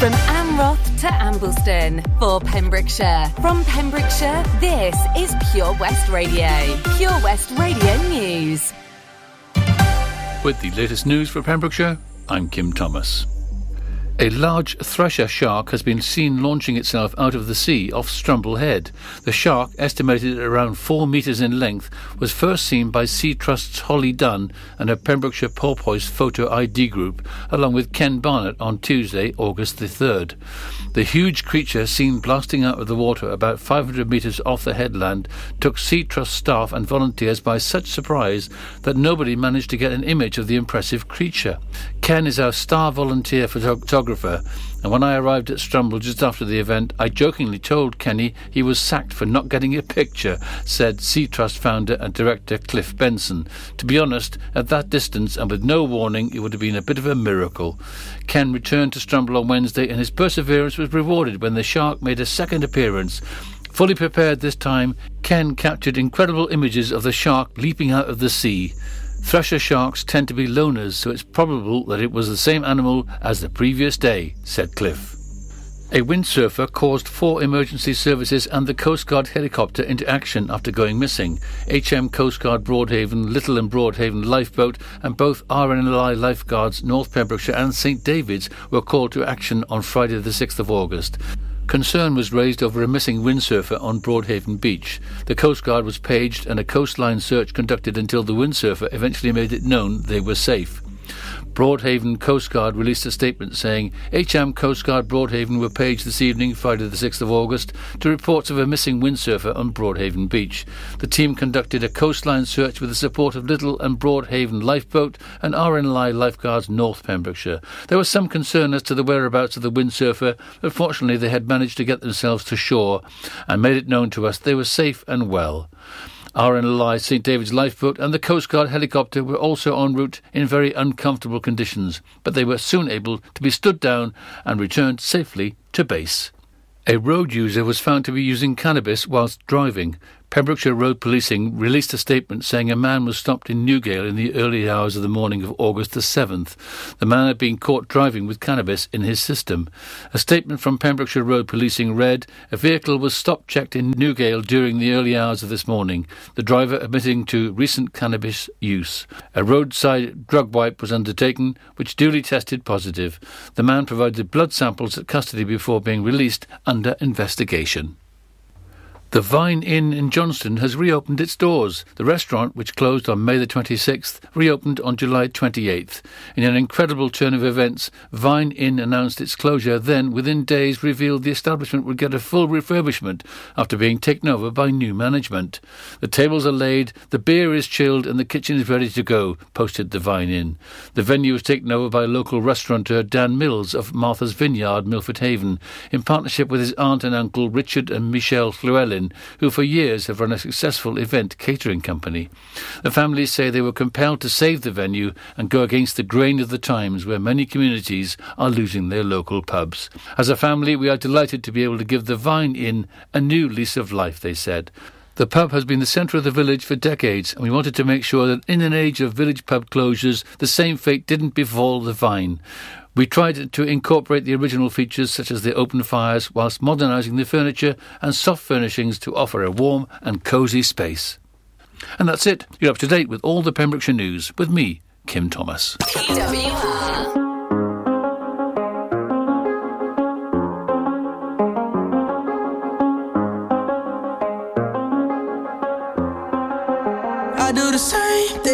From Amroth to Ambleston for Pembrokeshire. From Pembrokeshire, this is Pure West Radio. Pure West Radio News. With the latest news for Pembrokeshire, I'm Kim Thomas. A large thresher shark has been seen launching itself out of the sea off Strumble Head. The shark, estimated at around four metres in length, was first seen by Sea Trust's Holly Dunn and her Pembrokeshire Porpoise Photo ID group, along with Ken Barnett on Tuesday, August the 3rd. The huge creature, seen blasting out of the water about 500 metres off the headland, took Sea Trust staff and volunteers by such surprise that nobody managed to get an image of the impressive creature. Ken is our star volunteer photographer and when I arrived at Strumble just after the event, I jokingly told Kenny he was sacked for not getting a picture, said Sea Trust founder and director Cliff Benson. To be honest, at that distance and with no warning, it would have been a bit of a miracle. Ken returned to Strumble on Wednesday, and his perseverance was rewarded when the shark made a second appearance. Fully prepared this time, Ken captured incredible images of the shark leaping out of the sea. Thresher sharks tend to be loners, so it's probable that it was the same animal as the previous day, said Cliff. A windsurfer caused four emergency services and the Coast Guard helicopter into action after going missing. HM Coast Guard Broadhaven, Little and Broadhaven Lifeboat, and both RNLI lifeguards North Pembrokeshire and St David's were called to action on Friday the 6th of August. Concern was raised over a missing windsurfer on Broadhaven Beach. The Coast Guard was paged and a coastline search conducted until the windsurfer eventually made it known they were safe. Broadhaven Coast Guard released a statement saying HM Coast Guard Broadhaven were paged this evening, Friday the 6th of August, to reports of a missing windsurfer on Broadhaven Beach. The team conducted a coastline search with the support of Little and Broadhaven Lifeboat and RNLI Lifeguards North Pembrokeshire. There was some concern as to the whereabouts of the windsurfer, but fortunately they had managed to get themselves to shore and made it known to us they were safe and well. RNLI St David's lifeboat and the Coast Guard helicopter were also en route in very uncomfortable conditions, but they were soon able to be stood down and returned safely to base. A road user was found to be using cannabis whilst driving. Pembrokeshire Road Policing released a statement saying a man was stopped in Newgale in the early hours of the morning of August the 7th. The man had been caught driving with cannabis in his system. A statement from Pembrokeshire Road Policing read, A vehicle was stop checked in Newgale during the early hours of this morning, the driver admitting to recent cannabis use. A roadside drug wipe was undertaken, which duly tested positive. The man provided blood samples at custody before being released under investigation. The Vine Inn in Johnston has reopened its doors. The restaurant, which closed on May the 26th, reopened on July 28th. In an incredible turn of events, Vine Inn announced its closure, then, within days, revealed the establishment would get a full refurbishment after being taken over by new management. The tables are laid, the beer is chilled, and the kitchen is ready to go, posted the Vine Inn. The venue was taken over by local restaurateur Dan Mills of Martha's Vineyard, Milford Haven, in partnership with his aunt and uncle Richard and Michelle Llewellyn who for years have run a successful event catering company. The families say they were compelled to save the venue and go against the grain of the times where many communities are losing their local pubs. As a family, we are delighted to be able to give the Vine Inn a new lease of life, they said. The pub has been the centre of the village for decades, and we wanted to make sure that in an age of village pub closures, the same fate didn't befall the Vine. We tried to incorporate the original features such as the open fires whilst modernising the furniture and soft furnishings to offer a warm and cosy space. And that's it. You're up to date with all the Pembrokeshire news with me, Kim Thomas.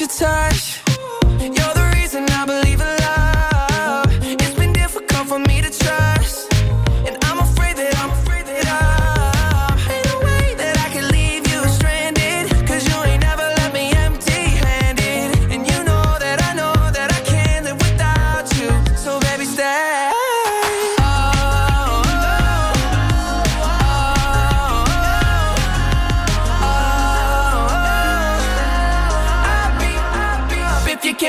miss your touch.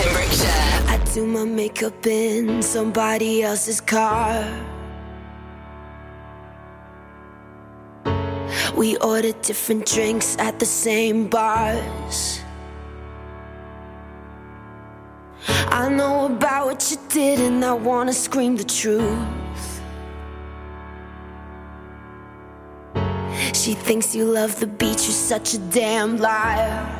Pembrokeshire. I do my makeup in somebody else's car. We order different drinks at the same bars. I know about what you did, and I wanna scream the truth. She thinks you love the beach, you're such a damn liar.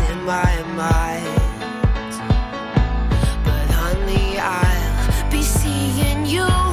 in my mind. But honey, I'll be seeing you.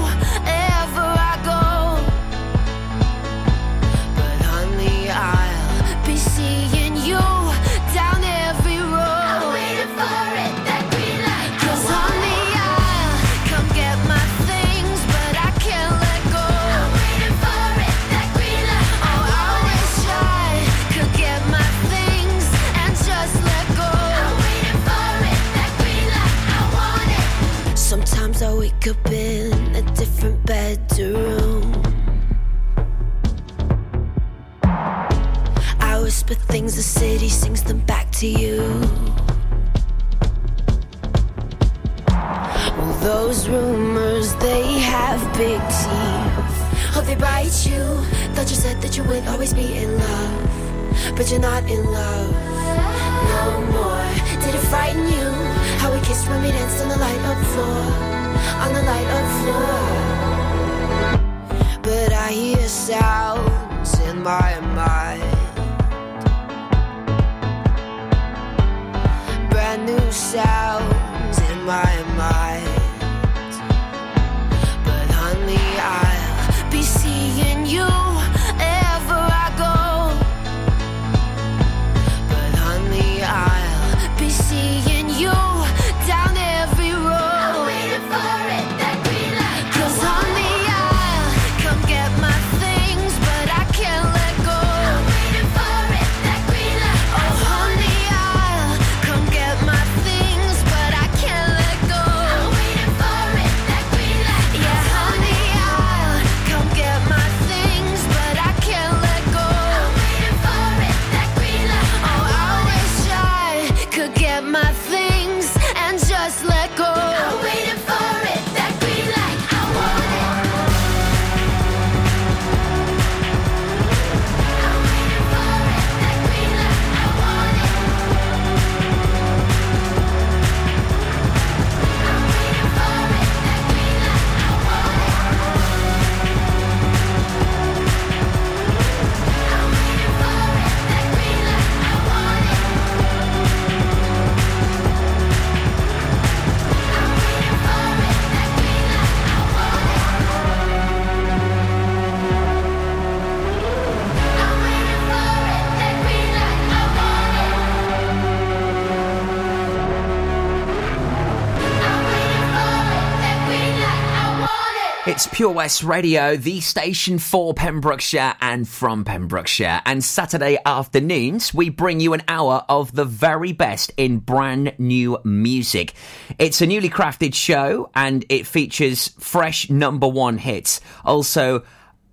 It's Pure West Radio, the station for Pembrokeshire and from Pembrokeshire. And Saturday afternoons, we bring you an hour of the very best in brand new music. It's a newly crafted show and it features fresh number one hits. Also,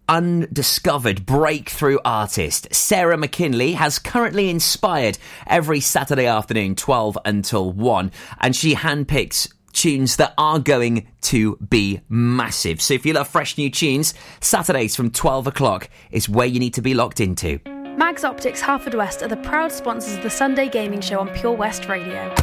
undiscovered breakthrough artist Sarah McKinley has currently inspired every Saturday afternoon, 12 until 1, and she handpicks tunes that are going to be massive. So if you love fresh new tunes, Saturdays from 12 o'clock is where you need to be locked into. Mags Optics Haverfordwest are the proud sponsors of the Sunday Gaming Show on Pure West Radio.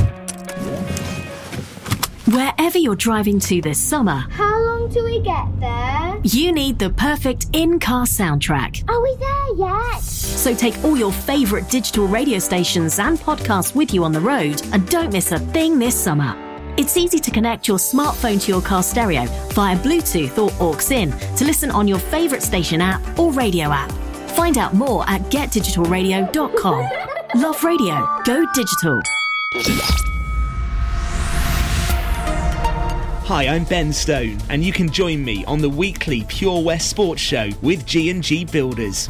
Wherever you're driving to this summer, how long do we get there? You need the perfect in car soundtrack. Are we there yet? So take all your favourite digital radio stations and podcasts with you on the road and don't miss a thing this summer. It's easy to connect your smartphone to your car stereo via Bluetooth or aux in to listen on your favourite station app or radio app. Find out more at getdigitalradio.com. Love radio. Go digital. Hi, I'm Ben Stone, and you can join me on the weekly Pure West Sports Show with G&G Builders.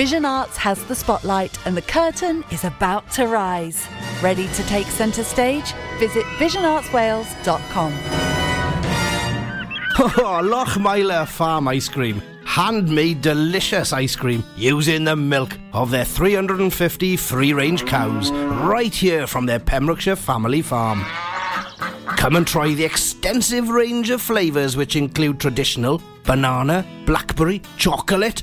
Vision Arts has the spotlight and the curtain is about to rise. Ready to take centre stage? Visit visionartswales.com. Oh, Lochmeyler Farm Ice Cream. Handmade delicious ice cream using the milk of their 350 free range cows right here from their Pembrokeshire family farm. Come and try the extensive range of flavours which include traditional banana, blackberry, chocolate,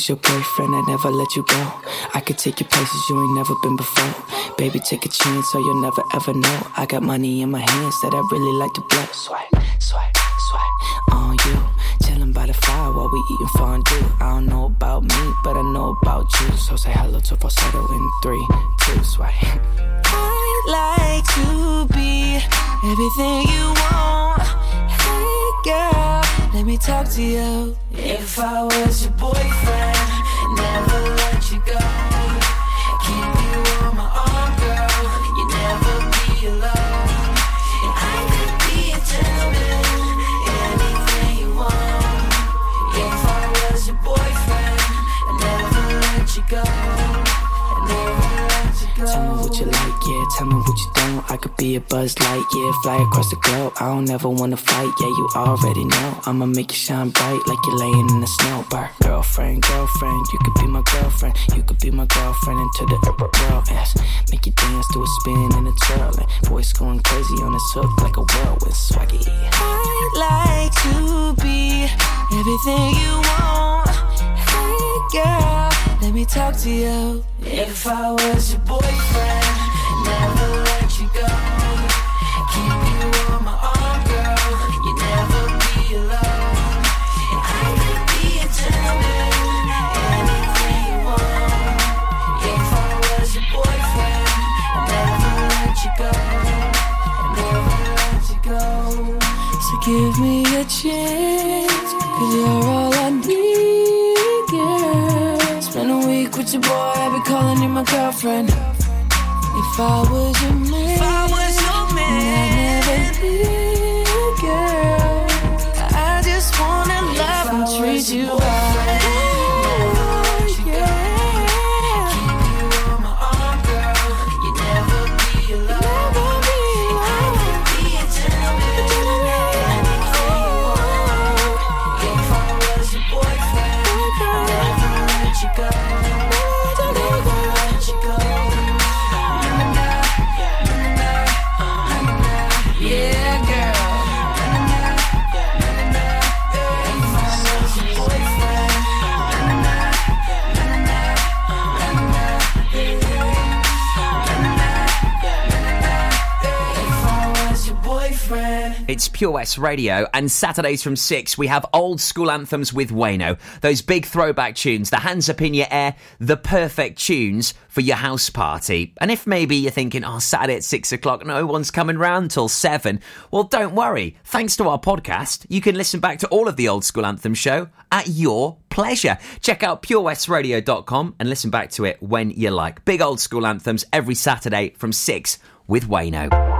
Was your boyfriend, I'd never let you go. I could take you places you ain't never been before. Baby, take a chance so you'll never ever know. I got money in my hands that I really like to blow. Swipe, swipe, swipe on you. Chilling by the fire while we eating fondue. I don't know about me, but I know about you. So say hello to falsetto in three, two, swipe. I'd like to be everything you want. Hey, girl let me talk to you. If I was your boyfriend, never let you go. Tell me what you don't. I could be a Buzz Lightyear. Fly across the globe. I don't ever wanna fight, yeah. You already know. I'ma make you shine bright like you're laying in the snow. Girlfriend, girlfriend, you could be my girlfriend. You could be my girlfriend into the world, yes. Make you dance to a spin and a twirl. Voice going crazy on this hook like a whirlwind swaggy. I'd like to be everything you want. Hey girl, let me talk to you. If I was your boyfriend, give me a chance, cause you're all I need, girl. Spend a week with your boy, I'll be calling you my girlfriend. If I was your man, if I was your man, I'd never leave, girl. I just wanna love and treat you right. Pure West Radio, and Saturdays from 6, we have old school anthems with Wayno. Those big throwback tunes, the hands up in your air, the perfect tunes for your house party. And if maybe you're thinking, oh, Saturday at 6 o'clock, no one's coming round till 7, well, don't worry. Thanks to our podcast, you can listen back to all of the old school anthem show at your pleasure. Check out purewestradio.com and listen back to it when you like. Big old school anthems every Saturday from 6 with Wayno.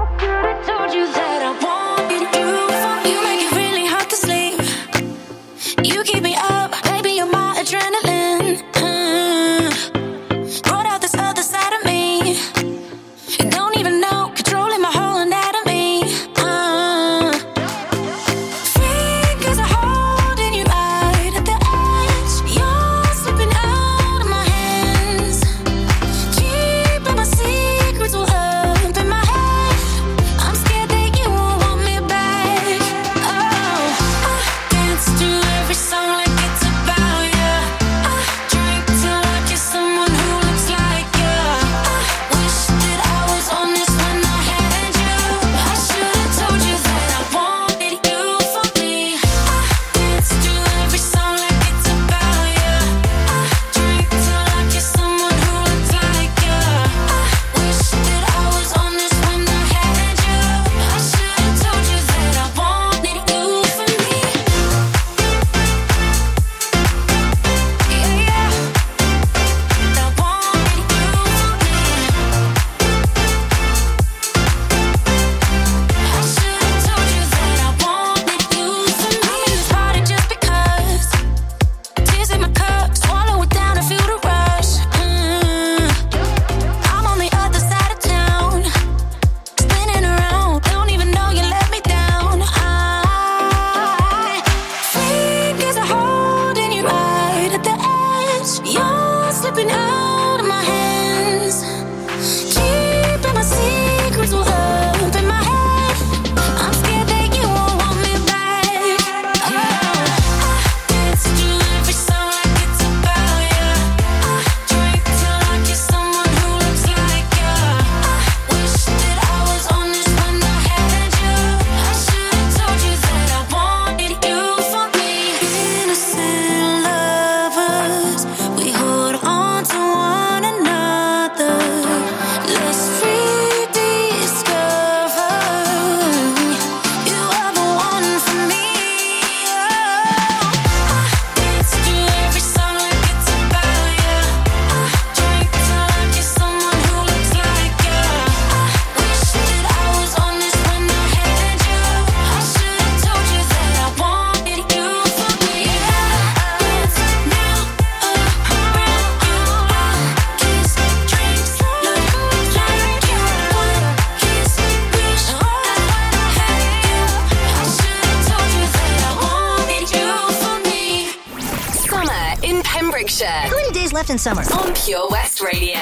Many days left in summer? On Pure West Radio.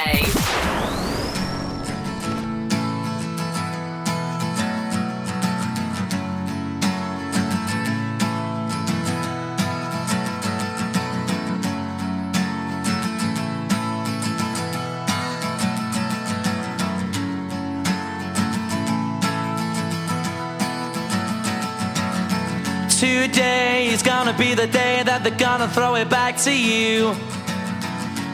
Today is gonna be the day that they're gonna throw it back to you.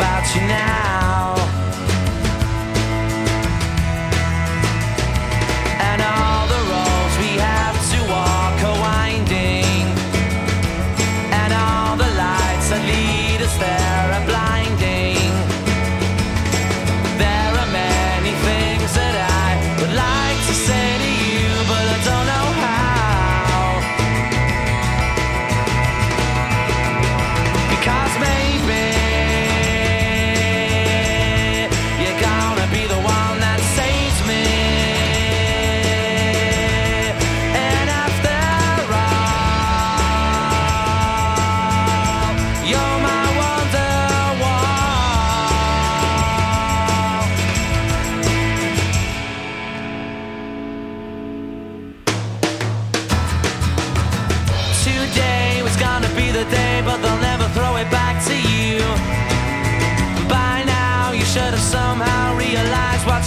About you now.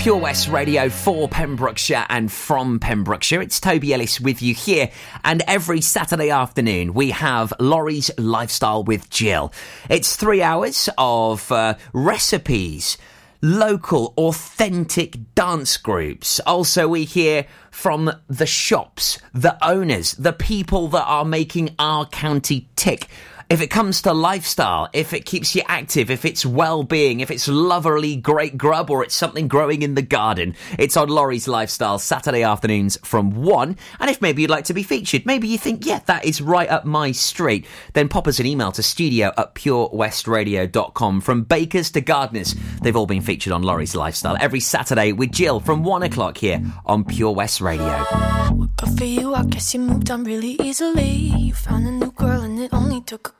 Pure West Radio for Pembrokeshire and from Pembrokeshire. It's Toby Ellis with you here. And every Saturday afternoon, we have Laurie's Lifestyle with Jill. It's three hours of uh, recipes, local, authentic dance groups. Also, we hear from the shops, the owners, the people that are making our county tick. If it comes to lifestyle, if it keeps you active, if it's well-being, if it's loverly great grub or it's something growing in the garden, it's on Laurie's Lifestyle Saturday afternoons from 1. And if maybe you'd like to be featured, maybe you think, yeah, that is right up my street, then pop us an email to studio at purewestradio.com. From bakers to gardeners, they've all been featured on Laurie's Lifestyle every Saturday with Jill from 1 o'clock here on Pure West Radio. Good for you, I guess you moved on really easily. You found a new girl and it only took a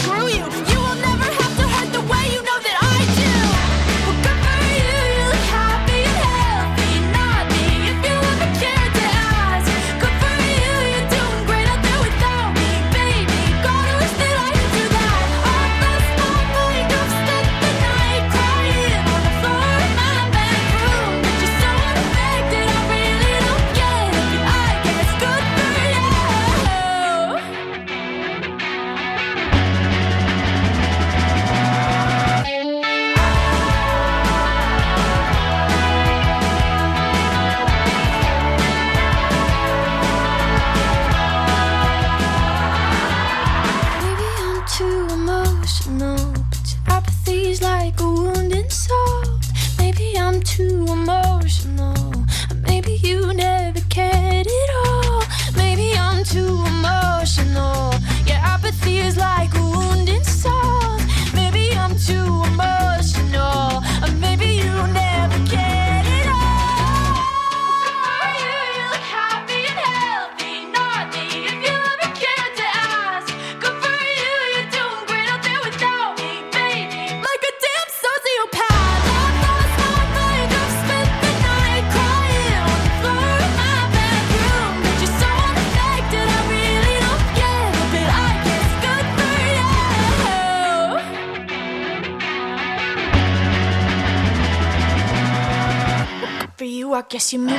guess you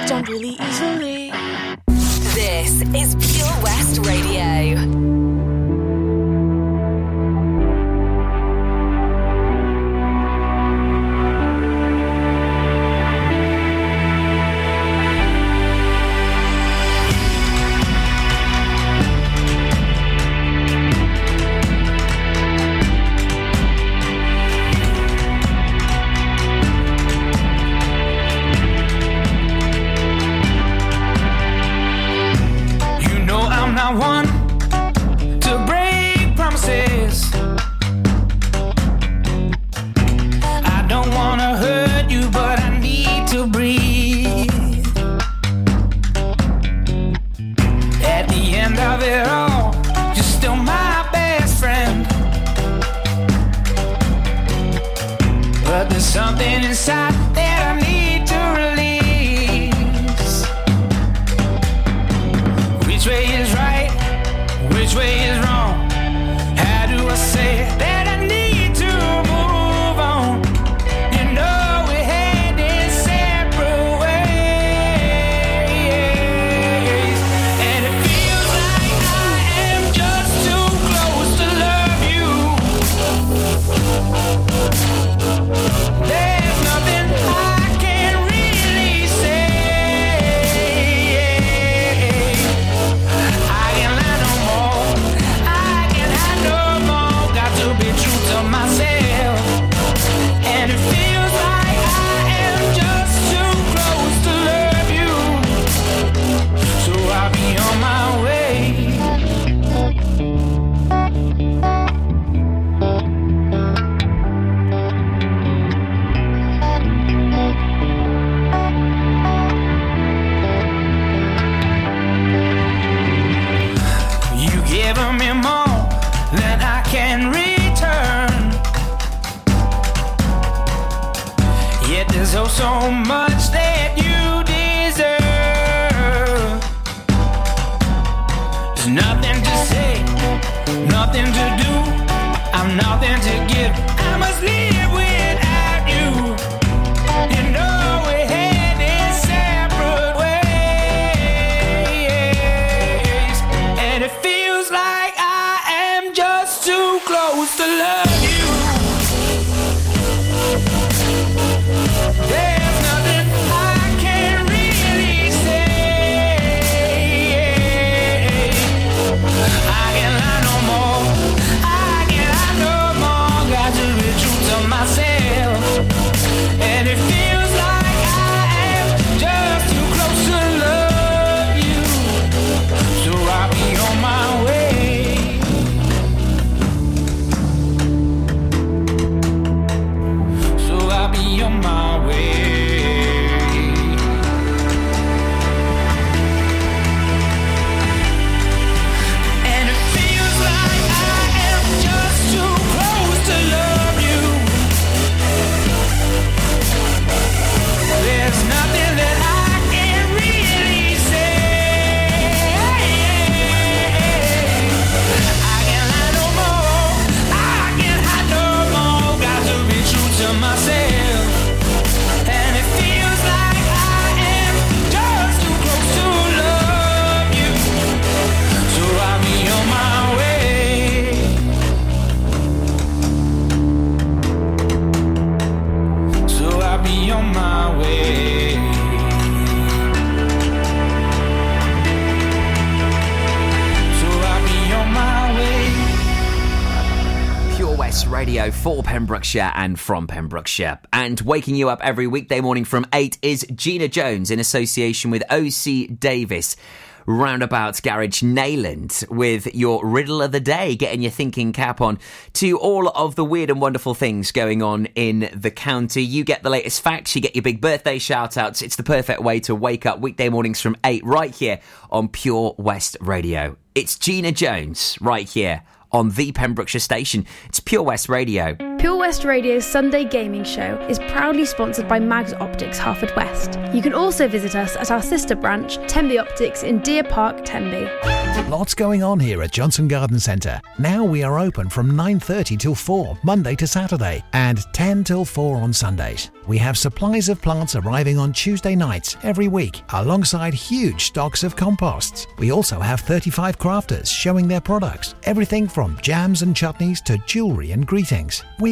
so much Radio for Pembrokeshire and from Pembrokeshire. And waking you up every weekday morning from 8 is Gina Jones in association with OC Davis. Roundabout Garage Neyland with your riddle of the day, getting your thinking cap on to all of the weird and wonderful things going on in the county. You get the latest facts, you get your big birthday shout outs. It's the perfect way to wake up weekday mornings from 8 right here on Pure West Radio. It's Gina Jones right here on the Pembrokeshire station. It's Pure West Radio. Pure West Radio's Sunday gaming show is proudly sponsored by Mags Optics Haverfordwest. You can also visit us at our sister branch, Tenby Optics in Deer Park, Tenby. Lots going on here at Johnston Garden Centre. Now we are open from 9:30 till 4 Monday to Saturday and 10 till 4 on Sundays. We have supplies of plants arriving on Tuesday nights every week alongside huge stocks of composts. We also have 35 crafters showing their products, everything from jams and chutneys to jewellery and greetings. We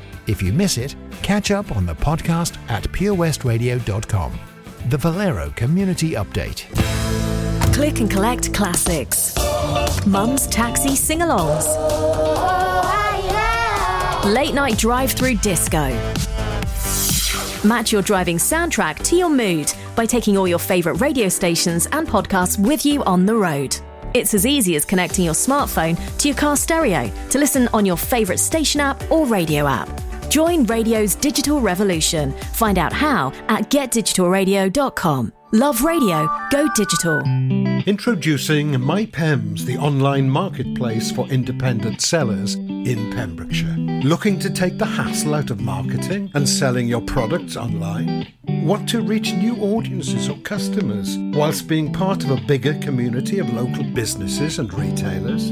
If you miss it, catch up on the podcast at purewestradio.com. The Valero Community Update. Click and collect classics. Mum's taxi sing alongs. Late night drive through disco. Match your driving soundtrack to your mood by taking all your favourite radio stations and podcasts with you on the road. It's as easy as connecting your smartphone to your car stereo to listen on your favourite station app or radio app. Join radio's digital revolution. Find out how at getdigitalradio.com. Love radio, go digital. Introducing MyPems, the online marketplace for independent sellers in Pembrokeshire. Looking to take the hassle out of marketing and selling your products online? Want to reach new audiences or customers whilst being part of a bigger community of local businesses and retailers?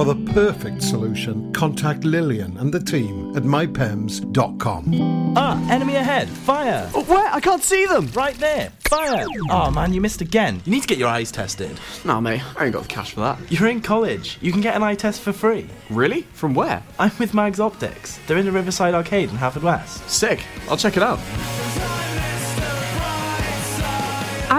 For the perfect solution, contact Lillian and the team at mypems.com. Ah, enemy ahead. Fire. Oh, where? I can't see them. Right there. Fire. Oh man, you missed again. You need to get your eyes tested. Nah, mate, I ain't got the cash for that. You're in college. You can get an eye test for free. Really? From where? I'm with Mags Optics. They're in the Riverside Arcade in Haverfordwest. Sick. I'll check it out.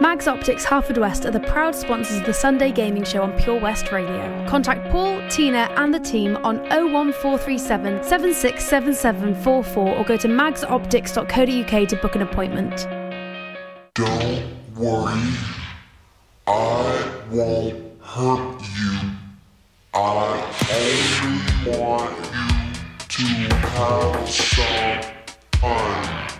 Mags Optics Haverfordwest are the proud sponsors of the Sunday Gaming Show on Pure West Radio. Contact Paul, Tina, and the team on 01437 767744 or go to magsoptics.co.uk to book an appointment. Don't worry, I won't hurt you. I only want you to have some fun.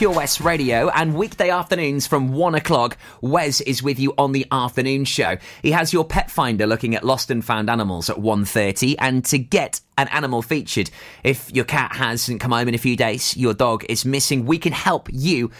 Pure West Radio, and weekday afternoons from one o'clock, Wes is with you on the afternoon show. He has your pet finder looking at lost and found animals at 1.30, and to get an animal featured, if your cat hasn't come home in a few days, your dog is missing, we can help you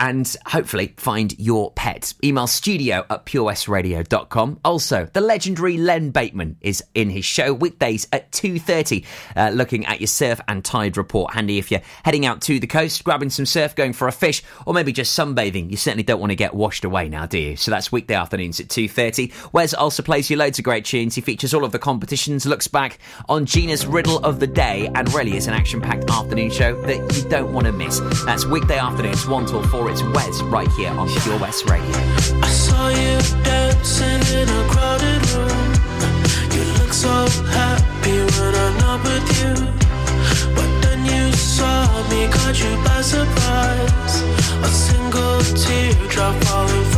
and hopefully find your pet. Email studio at purewestradio.com. Also, the legendary Len Bateman is in his show weekdays at 2.30, uh, looking at your surf and tide report. Handy if you're heading out to the coast, grabbing some surf, going for a fish, or maybe just sunbathing. You certainly don't want to get washed away now, do you? So that's weekday afternoons at 2.30. Wes also plays you loads of great tunes. He features all of the competitions, looks back on Gina's riddle of the day, and really is an action-packed afternoon show that you don't want to miss. That's weekday afternoons, 1 till 4 It's Wes right here on Pure West Radio. I saw you dancing in a crowded room. You look so happy when I'm not with you. But then you saw me, caught you by surprise. A single teardrop falling